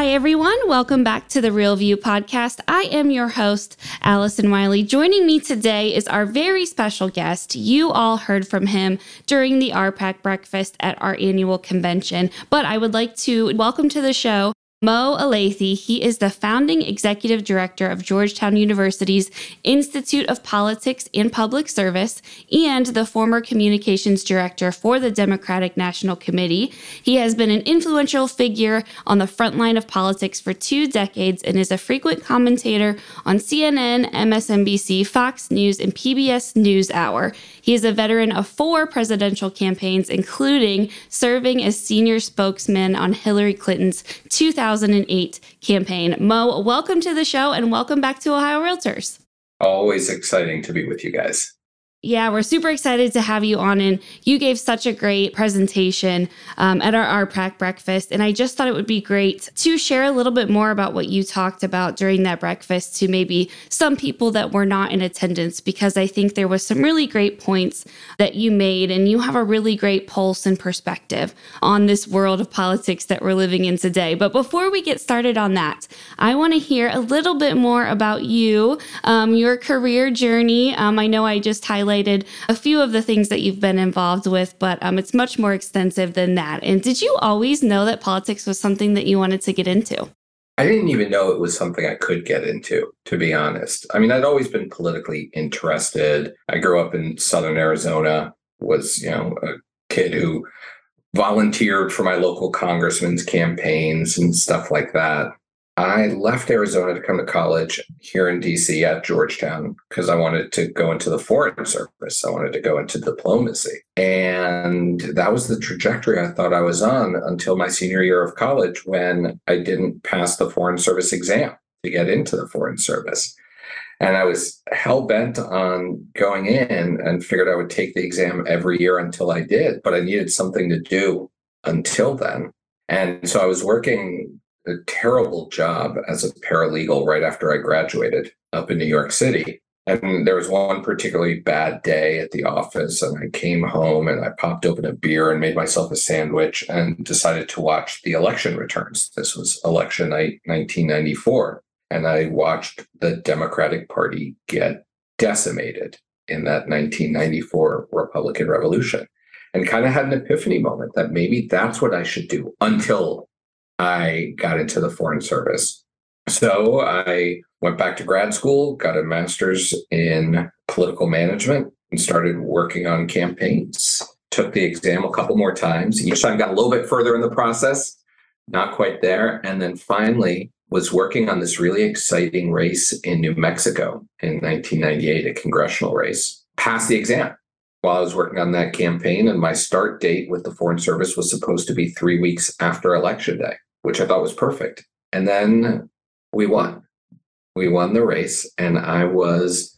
Hi, everyone. Welcome back to the Real View podcast. I am your host, Allison Wiley. Joining me today is our very special guest. You all heard from him during the RPAC breakfast at our annual convention, but I would like to welcome to the show Mo Elleithee, he is the founding executive director of Georgetown University's Institute of Politics and Public Service and the former communications director for the Democratic National Committee. He has been an influential figure on the front line of politics for two decades and is a frequent commentator on CNN, MSNBC, Fox News, and PBS NewsHour. He is a veteran of four presidential campaigns, including serving as senior spokesman on Hillary Clinton's 2008 campaign. Mo, welcome to the show and welcome back to Ohio Realtors. Always exciting to be with you guys. Yeah, we're super excited to have you on. And you gave such a great presentation um, at our RPAC breakfast. And I just thought it would be great to share a little bit more about what you talked about during that breakfast to maybe some people that were not in attendance, because I think there was some really great points that you made. And you have a really great pulse and perspective on this world of politics that we're living in today. But before we get started on that, I want to hear a little bit more about you, um, your career journey. Um, I know I just highlighted a few of the things that you've been involved with, but um, it's much more extensive than that. And did you always know that politics was something that you wanted to get into? I didn't even know it was something I could get into, to be honest. I mean, I'd always been politically interested. I grew up in Southern Arizona, was, you know, a kid who volunteered for my local congressman's campaigns and stuff like that. I left Arizona to come to college here in DC at Georgetown because I wanted to go into the foreign service. I wanted to go into diplomacy. And that was the trajectory I thought I was on until my senior year of college when I didn't pass the foreign service exam to get into the foreign service. And I was hell bent on going in and figured I would take the exam every year until I did, but I needed something to do until then. And so I was working a terrible job as a paralegal right after I graduated up in New York City. And there was one particularly bad day at the office, and I came home and I popped open a beer and made myself a sandwich and decided to watch the election returns. This was election night 1994. And I watched the Democratic Party get decimated in that 1994 Republican Revolution and kind of had an epiphany moment that maybe that's what I should do until I got into the Foreign Service. So I went back to grad school, got a master's in political management, and started working on campaigns. Took the exam a couple more times. Each time got a little bit further in the process, not quite there. And then finally was working on this really exciting race in New Mexico in 1998, a congressional race. Passed the exam while I was working on that campaign, and my start date with the Foreign Service was supposed to be three weeks after Election Day which I thought was perfect. And then we won. We won the race, and I was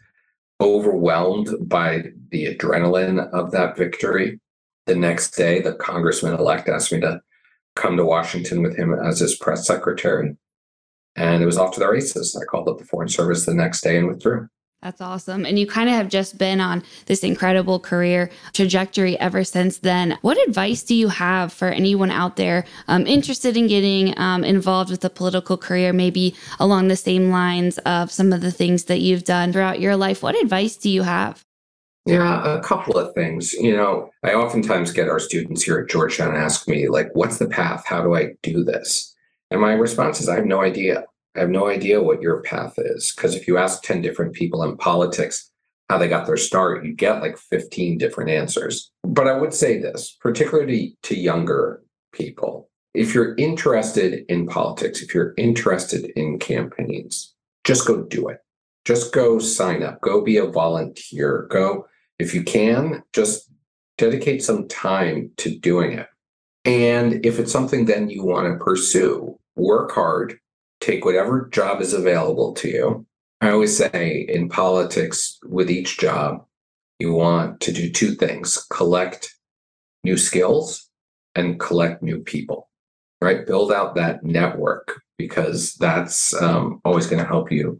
overwhelmed by the adrenaline of that victory. The next day, the congressman elect asked me to come to Washington with him as his press secretary. And it was off to the races. I called up the Foreign Service the next day and withdrew. That's awesome. And you kind of have just been on this incredible career trajectory ever since then. What advice do you have for anyone out there um, interested in getting um, involved with a political career, maybe along the same lines of some of the things that you've done throughout your life? What advice do you have? Yeah, a couple of things. You know, I oftentimes get our students here at Georgetown ask me, like, what's the path? How do I do this? And my response is, I have no idea. I have no idea what your path is. Because if you ask 10 different people in politics how they got their start, you get like 15 different answers. But I would say this, particularly to younger people, if you're interested in politics, if you're interested in campaigns, just go do it. Just go sign up, go be a volunteer, go, if you can, just dedicate some time to doing it. And if it's something then you want to pursue, work hard, take whatever job is available to you. I always say in politics, with each job, you want to do two things collect new skills and collect new people, right? Build out that network because that's um, always going to help you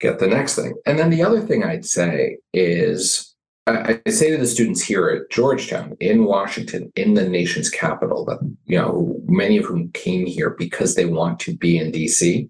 get the next thing. And then the other thing I'd say is I, I say to the students here at Georgetown in Washington, in the nation's capital, that you know, many of whom came here because they want to be in DC.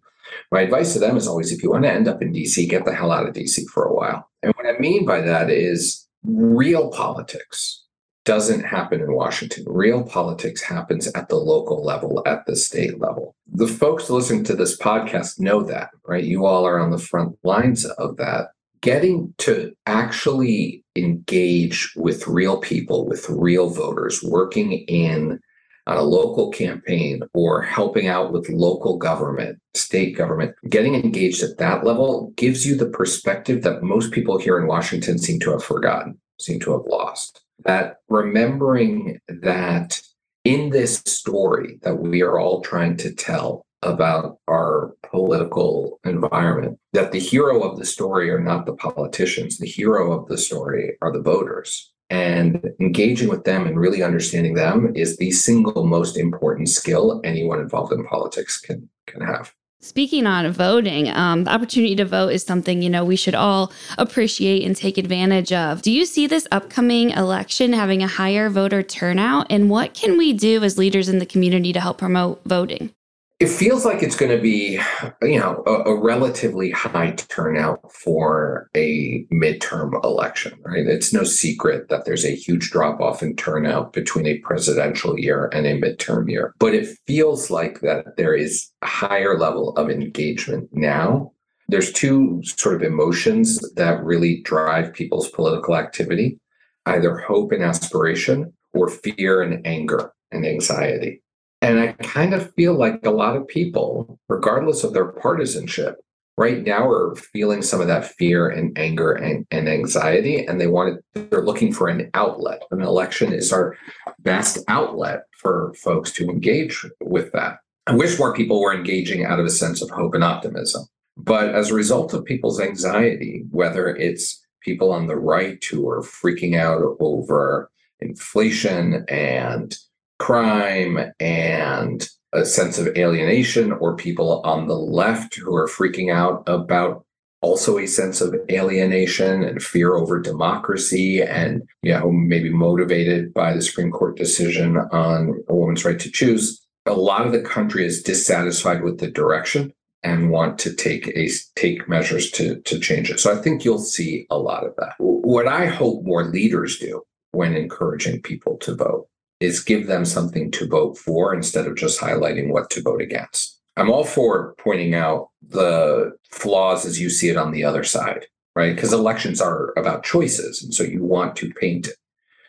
My advice to them is always if you want to end up in DC, get the hell out of DC for a while. And what I mean by that is real politics doesn't happen in Washington. Real politics happens at the local level, at the state level. The folks listening to this podcast know that, right? You all are on the front lines of that getting to actually engage with real people, with real voters, working in on a local campaign or helping out with local government, state government, getting engaged at that level gives you the perspective that most people here in Washington seem to have forgotten, seem to have lost. That remembering that in this story that we are all trying to tell, about our political environment that the hero of the story are not the politicians the hero of the story are the voters and engaging with them and really understanding them is the single most important skill anyone involved in politics can can have Speaking on voting, um, the opportunity to vote is something you know we should all appreciate and take advantage of. Do you see this upcoming election having a higher voter turnout, and what can we do as leaders in the community to help promote voting? It feels like it's going to be, you know, a, a, relatively high turnout for a midterm election, right? It's no secret that there's a huge drop off in turnout between a presidential year and a midterm year. But it feels like that there is a higher level of engagement now. There's two sort of emotions that really drive people's political activity either hope and aspiration or fear and anger and anxiety. And I kind of feel like a lot of people, regardless of their partisanship, right now are feeling some of that fear and anger and, and anxiety. And they want to, they're looking for an outlet. An election is our best outlet for folks to engage with that. I wish more people were engaging out of a sense of hope and optimism. But as a result of people's anxiety, whether it's people on the right who are freaking out over inflation and crime and a sense of alienation, or people on the left who are freaking out about also a sense of alienation and fear over democracy and you know maybe motivated by the supreme court decision on a woman's right to choose. A lot of the country is dissatisfied with the direction and want to take a take measures to to change it. So i think you'll see a lot of that. What i hope more leaders do when encouraging people to vote is give them something to vote for instead of just highlighting what to vote against. I'm all for pointing out the flaws as you see it on the other side, right? Because elections are about choices. And so you want to paint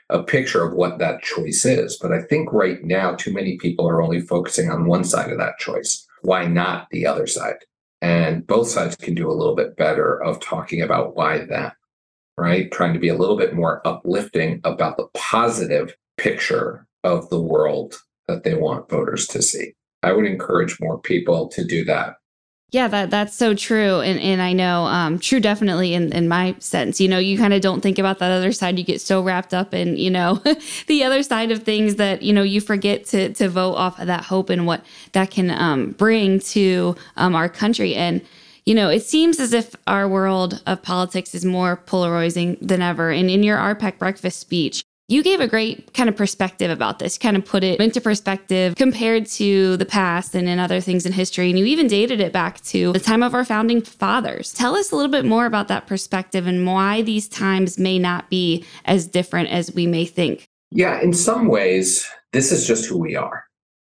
a picture of what that choice is. But I think right now, too many people are only focusing on one side of that choice. Why not the other side? And both sides can do a little bit better of talking about why that, right? Trying to be a little bit more uplifting about the positive picture of the world that they want voters to see. I would encourage more people to do that. Yeah, that that's so true, and and I know um, true definitely in in my sense. You know, you kind of don't think about that other side. You get so wrapped up in you know the other side of things that you know you forget to to vote off of that hope and what that can um, bring to um, our country. And you know, it seems as if our world of politics is more polarizing than ever. And in your RPAC breakfast speech, you gave a great kind of perspective about this, kind of put it into perspective compared to the past and in other things in history. And you even dated it back to the time of our founding fathers. Tell us a little bit more about that perspective and why these times may not be as different as we may think. Yeah, in some ways, this is just who we are,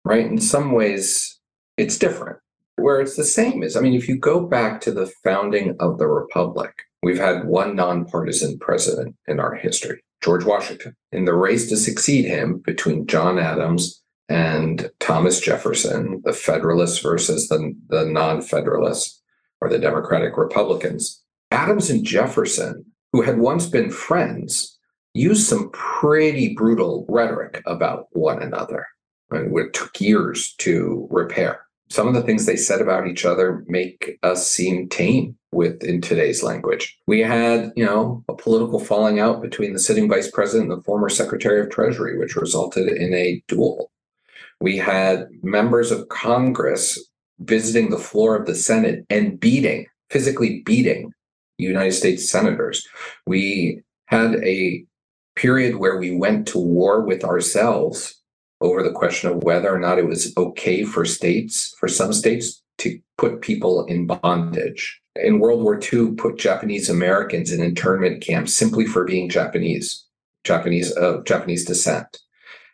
right? In some ways, it's different. Where it's the same is, I mean, if you go back to the founding of the Republic, we've had one nonpartisan president in our history. George Washington. In the race to succeed him between John Adams and Thomas Jefferson, the Federalists versus the, the non Federalists or the Democratic Republicans, Adams and Jefferson, who had once been friends, used some pretty brutal rhetoric about one another, And it took years to repair. Some of the things they said about each other make us seem tame with in today's language. We had, you know, a political falling out between the sitting vice president and the former secretary of treasury, which resulted in a duel. We had members of Congress visiting the floor of the Senate and beating, physically beating United States senators. We had a period where we went to war with ourselves over the question of whether or not it was okay for states, for some states, to put people in bondage. In World War II, put Japanese Americans in internment camps simply for being Japanese, Japanese of uh, Japanese descent.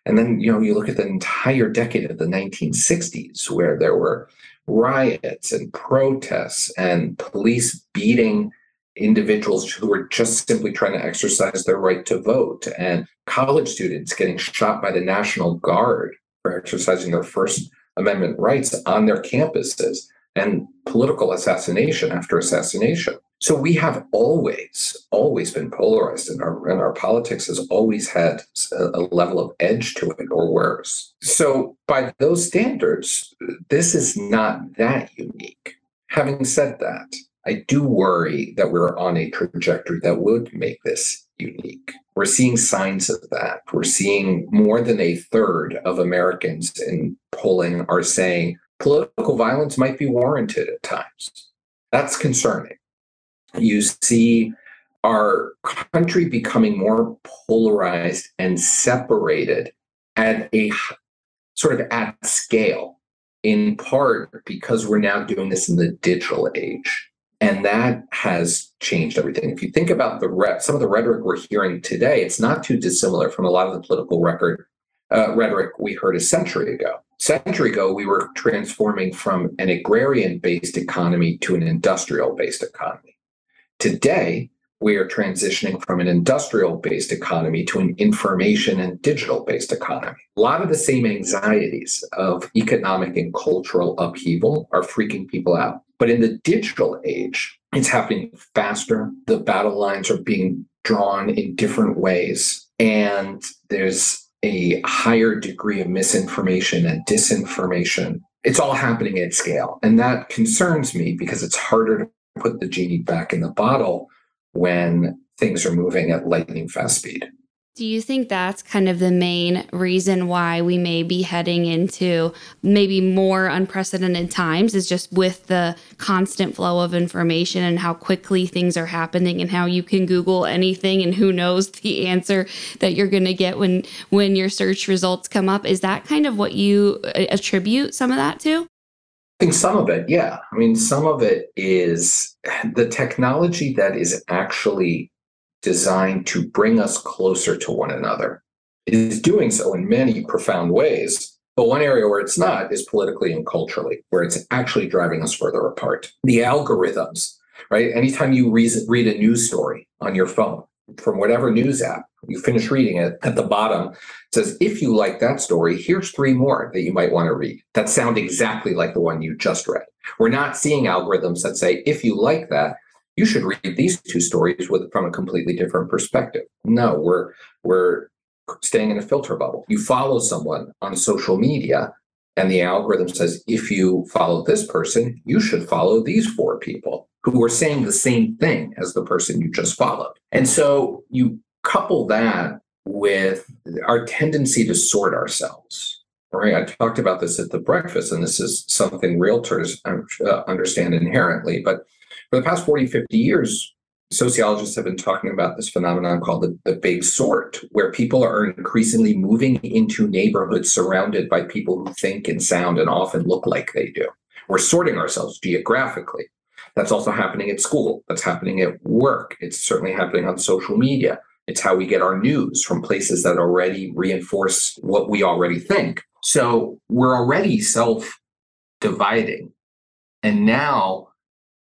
And then, you know, you look at the entire decade of the 1960s, where there were riots and protests and police beating individuals who were just simply trying to exercise their right to vote, and college students getting shot by the National Guard for exercising their First Amendment rights on their campuses, and political assassination after assassination. So we have always, always been polarized, and our and our politics has always had a, a level of edge to it, or worse. So by those standards, this is not that unique. Having said that, I do worry that we're on a trajectory that would make this unique. We're seeing signs of that. We're seeing more than a third of Americans in polling are saying political violence might be warranted at times. That's concerning. You see our country becoming more polarized and separated at a sort of at scale, in part because we're now doing this in the digital age and that has changed everything. If you think about the re- some of the rhetoric we're hearing today, it's not too dissimilar from a lot of the political record uh, rhetoric we heard a century ago. Century ago, we were transforming from an agrarian-based economy to an industrial-based economy. Today, we are transitioning from an industrial-based economy to an information and digital-based economy. A lot of the same anxieties of economic and cultural upheaval are freaking people out. But in the digital age, it's happening faster. The battle lines are being drawn in different ways. And there's a higher degree of misinformation and disinformation. It's all happening at scale. And that concerns me because it's harder to put the genie back in the bottle when things are moving at lightning fast speed. Do you think that's kind of the main reason why we may be heading into maybe more unprecedented times is just with the constant flow of information and how quickly things are happening and how you can google anything and who knows the answer that you're going to get when when your search results come up is that kind of what you uh, attribute some of that to? I think some of it, yeah. I mean, some of it is the technology that is actually designed to bring us closer to one another. Is doing so in many profound ways. But one area where it's not is politically and culturally, where it's actually driving us further apart. The algorithms, right? Anytime you read a news story on your phone from whatever news app, you finish reading it at the bottom, it says, if you like that story, here's three more that you might want to read that sound exactly like the one you just read. We're not seeing algorithms that say, if you like that, you should read these two stories with from a completely different perspective. No, we're we're staying in a filter bubble. You follow someone on social media and the algorithm says if you follow this person, you should follow these four people who are saying the same thing as the person you just followed. And so you couple that with our tendency to sort ourselves. Right, I talked about this at the breakfast, and this is something realtors understand inherently. But for the past 40, 50 years, sociologists have been talking about this phenomenon called the, the big sort, where people are increasingly moving into neighborhoods surrounded by people who think and sound and often look like they do. We're sorting ourselves geographically. That's also happening at school. That's happening at work. It's certainly happening on social media. It's how we get our news from places that already reinforce what we already think. So we're already self dividing. And now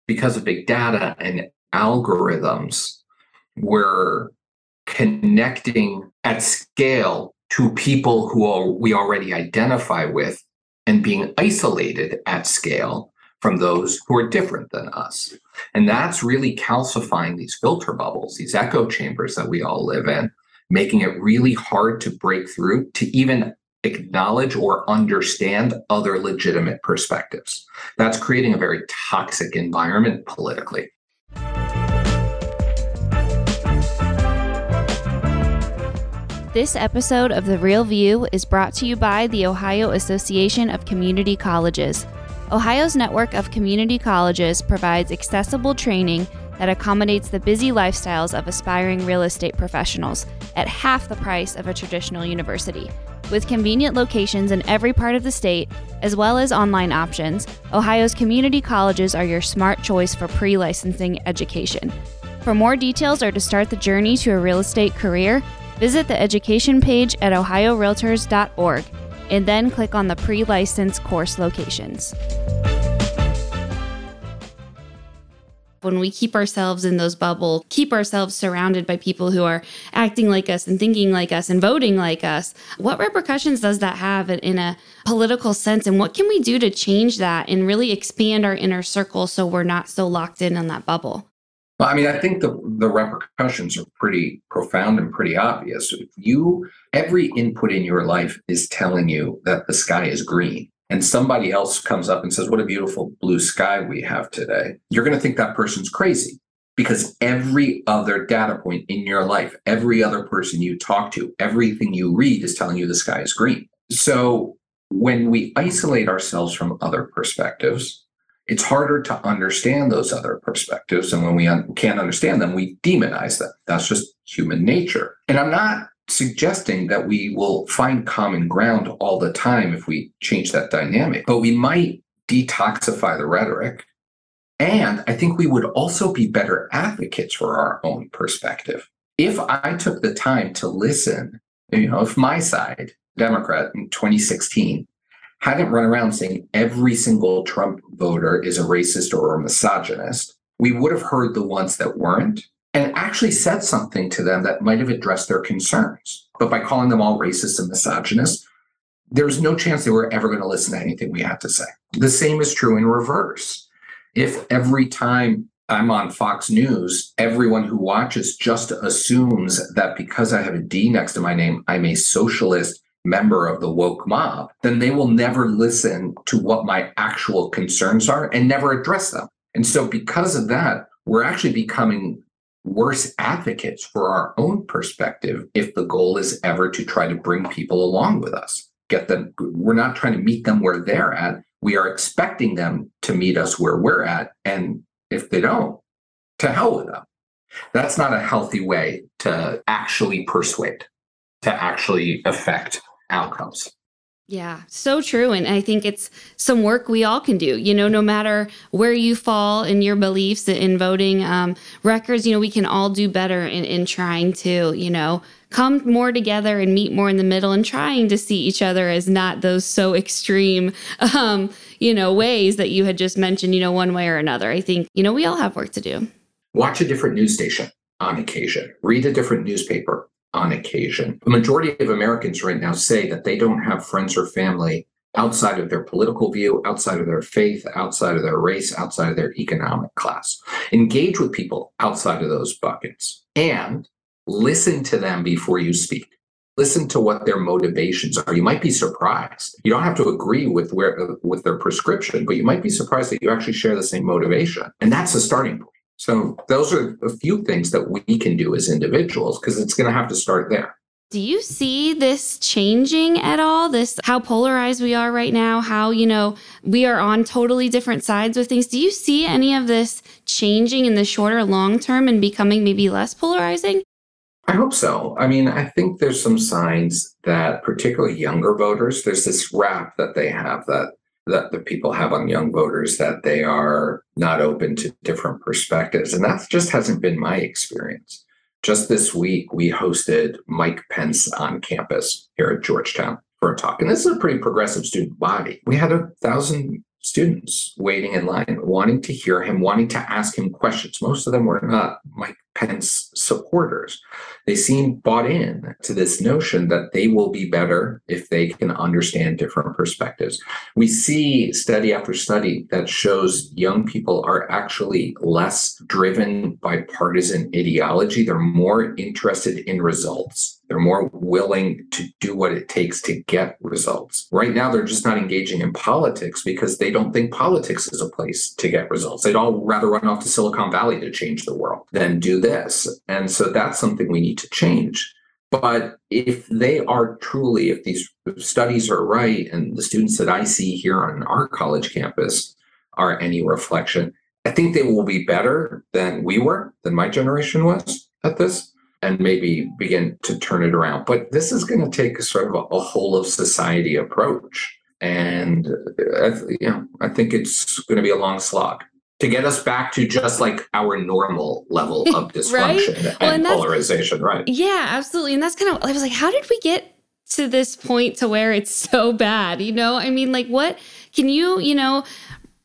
because of big data and algorithms, we're connecting at scale to people who we already identify with and being isolated at scale from those who are different than us. And that's really calcifying these filter bubbles, these echo chambers that we all live in, making it really hard to break through to even acknowledge or understand other legitimate perspectives. That's creating a very toxic environment politically. This episode of The Real View is brought to you by the Ohio Association of Community Colleges. Ohio's network of community colleges provides accessible training that accommodates the busy lifestyles of aspiring real estate professionals at half the price of a traditional university. With convenient locations in every part of the state, as well as online options, Ohio's community colleges are your smart choice for pre licensing education. For more details or to start the journey to a real estate career, visit the education page at ohiorealtors.org and then click on the pre licensed course locations. when we keep ourselves in those bubble, keep ourselves surrounded by people who are acting like us and thinking like us and voting like us, what repercussions does that have in a political sense? And what can we do to change that and really expand our inner circle so we're not so locked in on that bubble? Well, I mean, I think the the repercussions are pretty profound and pretty obvious. If you every input in your life is telling you that the sky is green, and somebody else comes up and says, What a beautiful blue sky we have today, you're going to think that person's crazy because every other data point in your life, every other person you talk to, everything you read is telling you the sky is green. So when we isolate ourselves from other perspectives, it's harder to understand those other perspectives. And when we un- can't understand them, we demonize them. That's just human nature. And I'm not suggesting that we will find common ground all the time if we change that dynamic, but we might detoxify the rhetoric. And I think we would also be better advocates for our own perspective. If I took the time to listen, you know, if my side, Democrat in 2016, hadn't run around saying every single Trump voter is a racist or a misogynist, we would have heard the ones that weren't and actually said something to them that might have addressed their concerns. But by calling them all racist and misogynist, there's no chance they were ever going to listen to anything we had to say. The same is true in reverse. If every time I'm on Fox News, everyone who watches just assumes that because I have a D next to my name, I'm a socialist member of the woke mob, then they will never listen to what my actual concerns are and never address them. And so, because of that, we're actually becoming worse advocates for our own perspective if the goal is ever to try to bring people along with us. Get them, we're not trying to meet them where they're at. We are expecting them to meet us where we're at. And if they don't, to hell with them. That's not a healthy way to actually persuade, to actually affect outcomes. Yeah, so true. And I think it's some work we all can do. You know, no matter where you fall in your beliefs in voting um, records, you know, we can all do better in, in trying to, you know, come more together and meet more in the middle and trying to see each other as not those so extreme, um, you know, ways that you had just mentioned, you know, one way or another. I think, you know, we all have work to do. Watch a different news station on occasion, read a different newspaper on occasion. The majority of Americans right now say that they don't have friends or family outside of their political view, outside of their faith, outside of their race, outside of their economic class. Engage with people outside of those buckets and listen to them before you speak. Listen to what their motivations are. You might be surprised. You don't have to agree with where with their prescription, but you might be surprised that you actually share the same motivation. And that's the starting point. So those are a few things that we can do as individuals because it's going to have to start there. Do you see this changing at all? This how polarized we are right now, how, you know, we are on totally different sides with things. Do you see any of this changing in the shorter long term and becoming maybe less polarizing? I hope so. I mean, I think there's some signs that particularly younger voters, there's this rap that they have that that the people have on young voters that they are not open to different perspectives. And that just hasn't been my experience. Just this week, we hosted Mike Pence on campus here at Georgetown for a talk. And this is a pretty progressive student body. We had a thousand students waiting in line, wanting to hear him, wanting to ask him questions. Most of them were not Mike Pence supporters. They seem bought in to this notion that they will be better if they can understand different perspectives. We see study after study that shows young people are actually less driven by partisan ideology. They're more interested in results. They're more willing to do what it takes to get results. Right now, they're just not engaging in politics because they don't think politics is a place to get results. They'd all rather run off to Silicon Valley to change the world than do this. And so that's something we need to change. But if they are truly, if these studies are right, and the students that I see here on our college campus are any reflection, I think they will be better than we were, than my generation was at this and maybe begin to turn it around. But this is going to take a sort of a, a whole of society approach. And uh, I, you know, I think it's going to be a long slog to get us back to just like our normal level of dysfunction right? well, and, and polarization. Right. Yeah, absolutely. And that's kind of, I was like, how did we get to this point to where it's so bad? You know, I mean, like, what can you, you know,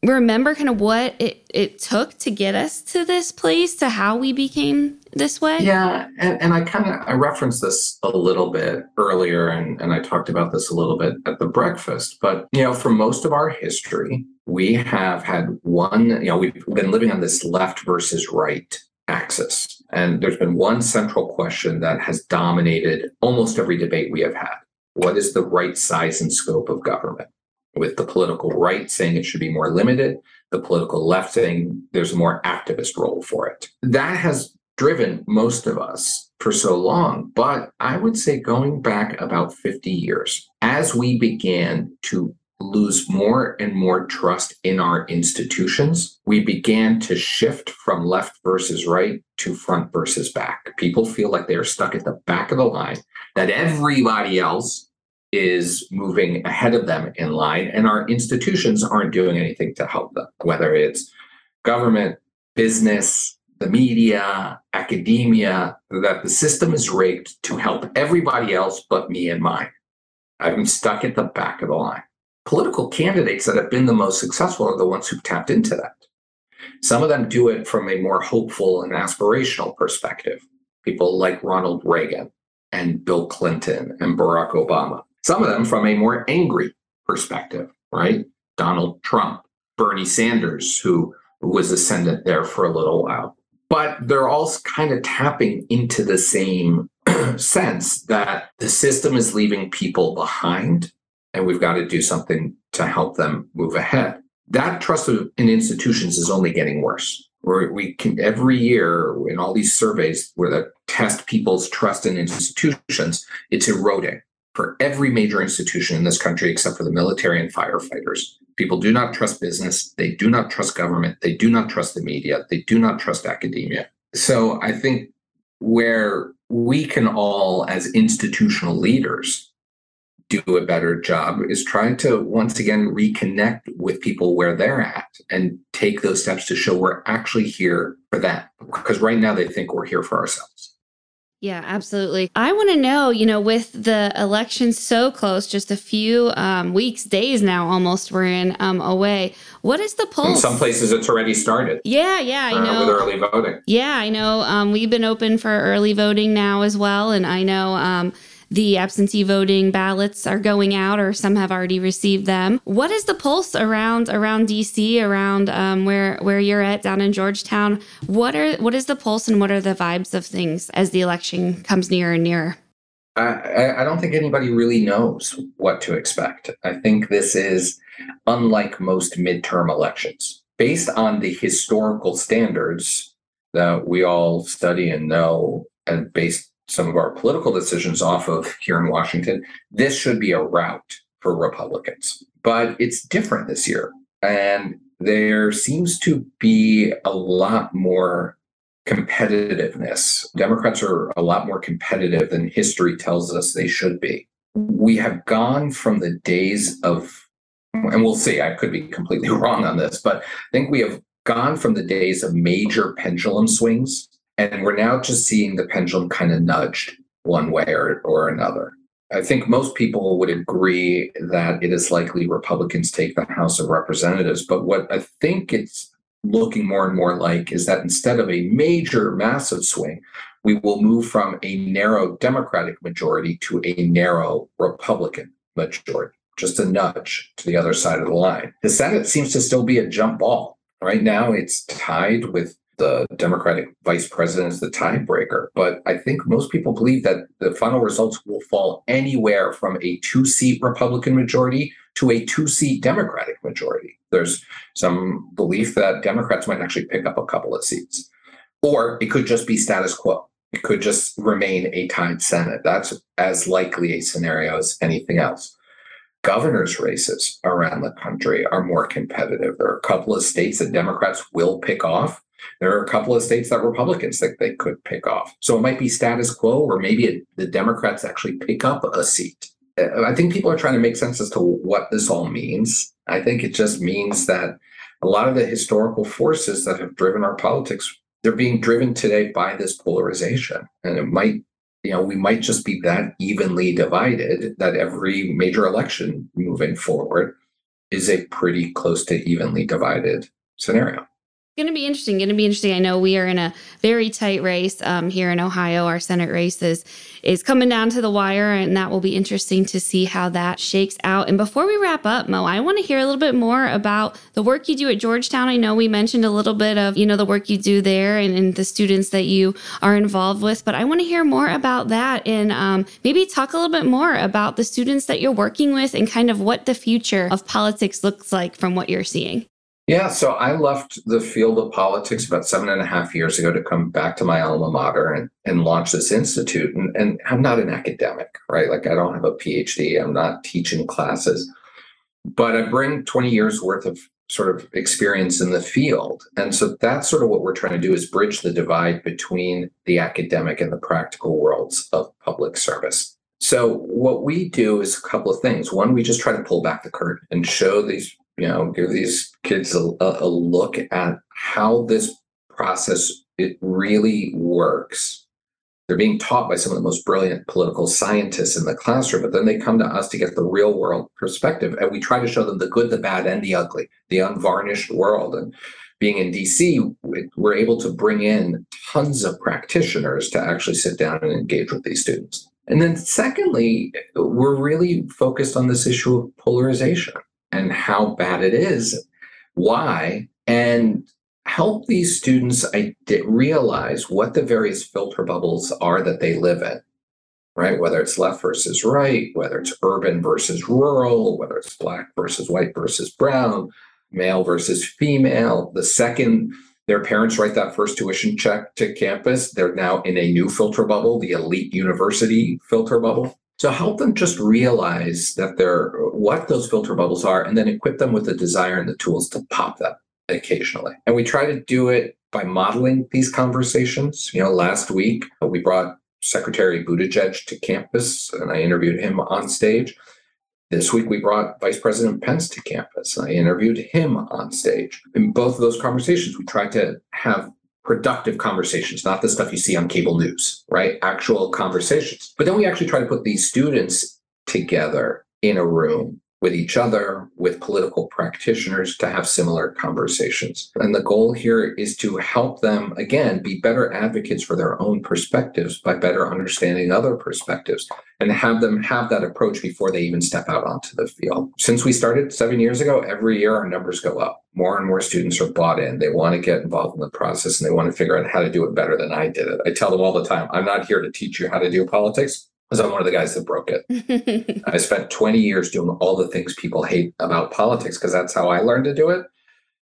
remember kind of what it, it took to get us to this place to how we became this way? Yeah and, and i kind of i referenced this a little bit earlier and, and i talked about this a little bit at the breakfast but you know for most of our history we have had one you know we've been living on this left versus right axis and there's been one central question that has dominated almost every debate we have had. What is the right size and scope of government? With the political right saying it should be more limited, the political left saying there's a more activist role for it. That has driven most of us for so long. But I would say going back about 50 years, as we began to lose more and more trust in our institutions, we began to shift from left versus right to front versus back. People feel like they are stuck at the back of the line, that everybody else is moving ahead of them in line, and our institutions aren't doing anything to help them, whether it's government, business, the media, academia, that the system is rigged to help everybody else but me and mine. I'm stuck at the back of the line. Political candidates that have been the most successful are the ones who've tapped into that. Some of them do it from a more hopeful and aspirational perspective. People like Ronald Reagan and Bill Clinton and Barack Obama some of them from a more angry perspective, right? Donald Trump, Bernie Sanders, who was ascendant there for a little while. But they're all kind of tapping into the same sense that the system is leaving people behind and we've got to do something to help them move ahead. That trust in institutions is only getting worse. Where we can every year in all these surveys where they test people's trust in institutions, it's eroding for every major institution in this country except for the military and firefighters. People do not trust business. They do not trust government. They do not trust the media. They do not trust academia. So I think where we can all, as institutional leaders, do a better job is trying to once again reconnect with people where they're at and take those steps to show we're actually here for them. Because right now they think we're here for ourselves. Yeah, absolutely. I want to know, you know, with the election so close, just a few um, weeks, days now almost we're in um, away. What is the pulse? In some places it's already started. Yeah, yeah, I know. Uh, with early voting. Yeah, I know. Um, we've been open for early voting now as well. And I know um, the absentee voting ballots are going out, or some have already received them. What is the pulse around around DC, around um, where where you're at down in Georgetown? What are what is the pulse, and what are the vibes of things as the election comes nearer and nearer? I, I don't think anybody really knows what to expect. I think this is unlike most midterm elections. Based on the historical standards that we all study and know, and based some of our political decisions off of here in Washington, this should be a rout for Republicans. But it's different this year. And there seems to be a lot more competitiveness. Democrats are a lot more competitive than history tells us they should be. We have gone from the days of, and we'll see, I could be completely wrong on this, but I think we have gone from the days of major pendulum swings and we're now just seeing the pendulum kind of nudged one way or, or another. I think most people would agree that it is likely Republicans take the House of Representatives. But what I think it's looking more and more like is that instead of a major, massive swing, we will move from a narrow Democratic majority to a narrow Republican majority, just a nudge to the other side of the line. The Senate seems to still be a jump ball. Right now, it's tied with the Democratic vice president is the tiebreaker. But I think most people believe that the final results will fall anywhere from a two seat Republican majority to a two seat Democratic majority. There's some belief that Democrats might actually pick up a couple of seats, or it could just be status quo. It could just remain a tied Senate. That's as likely a scenario as anything else. Governors' races around the country are more competitive. There are a couple of states that Democrats will pick off. There are a couple of states that Republicans think they could pick off. So it might be status quo, or maybe it, the Democrats actually pick up a seat. Uh, I think people are trying to make sense as to what this all means. I think it just means that a lot of the historical forces that have driven our politics they're being driven today by this polarization and it might you know we might just be that evenly divided that every major election moving forward is a pretty close to evenly divided scenario going to be interesting. Going to be interesting. I know we are in a very tight race um, here in Ohio. Our Senate race is, is coming down to the wire, and that will be interesting to see how that shakes out. And before we wrap up, Mo, I want to hear a little bit more about the work you do at Georgetown. I know we mentioned a little bit of you know the work you do there and, and the students that you are involved with, but I want to hear more about that and um, maybe talk a little bit more about the students that you're working with and kind of what the future of politics looks like from what you're seeing. Yeah, so I left the field of politics about seven and a half years ago to come back to my alma mater and, and launch this institute. And, and I'm not an academic, right? Like I don't have a PhD, I'm not teaching classes, but I bring 20 years worth of sort of experience in the field. And so that's sort of what we're trying to do is bridge the divide between the academic and the practical worlds of public service. So what we do is a couple of things. One, we just try to pull back the curtain and show these you know give these kids a, a look at how this process it really works. They're being taught by some of the most brilliant political scientists in the classroom but then they come to us to get the real world perspective and we try to show them the good the bad and the ugly the unvarnished world. And being in dc we're able to bring in tons of practitioners to actually sit down and engage with these students. And then secondly we're really focused on this issue of polarization and how bad it is, why, and help these students realize what the various filter bubbles are that they live in, right? Whether it's left versus right, whether it's urban versus rural, whether it's black versus white versus brown, male versus female. The second their parents write that first tuition check to campus, they're now in a new filter bubble, the elite university filter bubble. So help them just realize that they're what those filter bubbles are and then equip them with the desire and the tools to pop them occasionally. And we try to do it by modeling these conversations. You know, last week uh, we brought Secretary Buttigieg to campus and I interviewed him on stage. This week we brought Vice President Pence to campus. I interviewed him on stage. In both of those conversations, we tried to have productive conversations, not the stuff you see on cable news, right? Actual conversations. But then we actually try to put these students together in a room with each other, with political practitioners to have similar conversations. And the goal here is to help them, again, be better advocates for their own perspectives by better understanding other perspectives and have them have that approach before they even step out onto the field. Since we started seven years ago, every year our numbers go up. More and more students are bought in. They want to get involved in the process and they want to figure out how to do it better than I did it. I tell them all the time I'm not here to teach you how to do politics because I'm one of the guys that broke it. I spent 20 years doing all the things people hate about politics because that's how I learned to do it.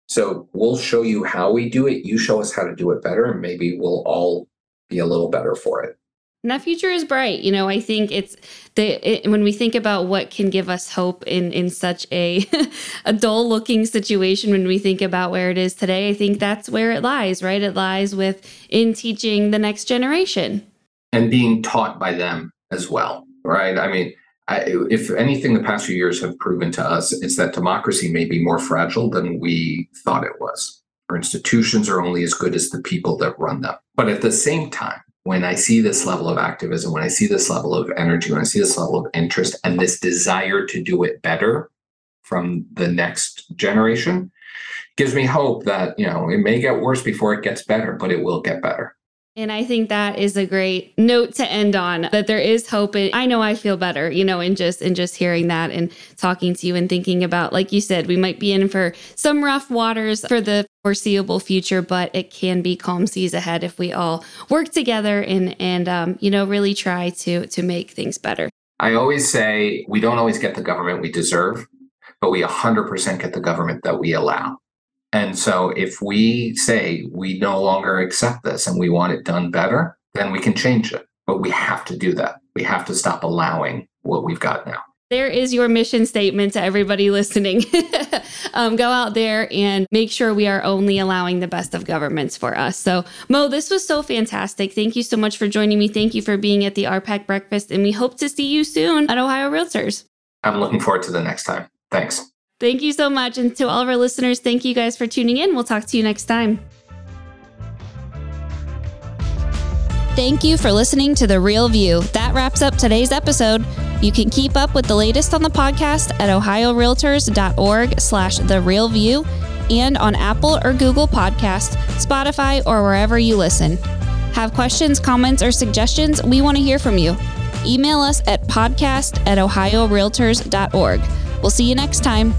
So we'll show you how we do it. You show us how to do it better, and maybe we'll all be a little better for it. And that future is bright. You know, I think it's the it, when we think about what can give us hope in in such a a dull looking situation. When we think about where it is today, I think that's where it lies. Right, it lies with in teaching the next generation and being taught by them as well, right? I mean, I, if anything, the past few years have proven to us is that democracy may be more fragile than we thought it was. Our institutions are only as good as the people that run them. But at the same time, when I see this level of activism, when I see this level of energy, when I see this level of interest and this desire to do it better from the next generation, gives me hope that, you know, it may get worse before it gets better, but it will get better. And I think that is a great note to end on that there is hope. And I know I feel better, you know, in just in just hearing that and talking to you and thinking about, like you said, we might be in for some rough waters for the foreseeable future, but it can be calm seas ahead if we all work together and and um, you know really try to to make things better. I always say we don't always get the government we deserve, but we 100% get the government that we allow. And so if we say we no longer accept this and we want it done better, then we can change it. But we have to do that. We have to stop allowing what we've got now. There is your mission statement to everybody listening. um, go out there and make sure we are only allowing the best of governments for us. So, Mo, this was so fantastic. Thank you so much for joining me. Thank you for being at the RPAC breakfast, and we hope to see you soon at Ohio Realtors. I'm looking forward to the next time. Thanks. Thank you so much. And to all of our listeners, thank you guys for tuning in. We'll talk to you next time. Thank you for listening to The Real View. That wraps up today's episode. You can keep up with the latest on the podcast at ohiorealtors.org slash The Real View and on Apple or Google Podcasts, Spotify, or wherever you listen. Have questions, comments, or suggestions? We want to hear from you. Email us at podcast at ohiorealtors.org. We'll see you next time.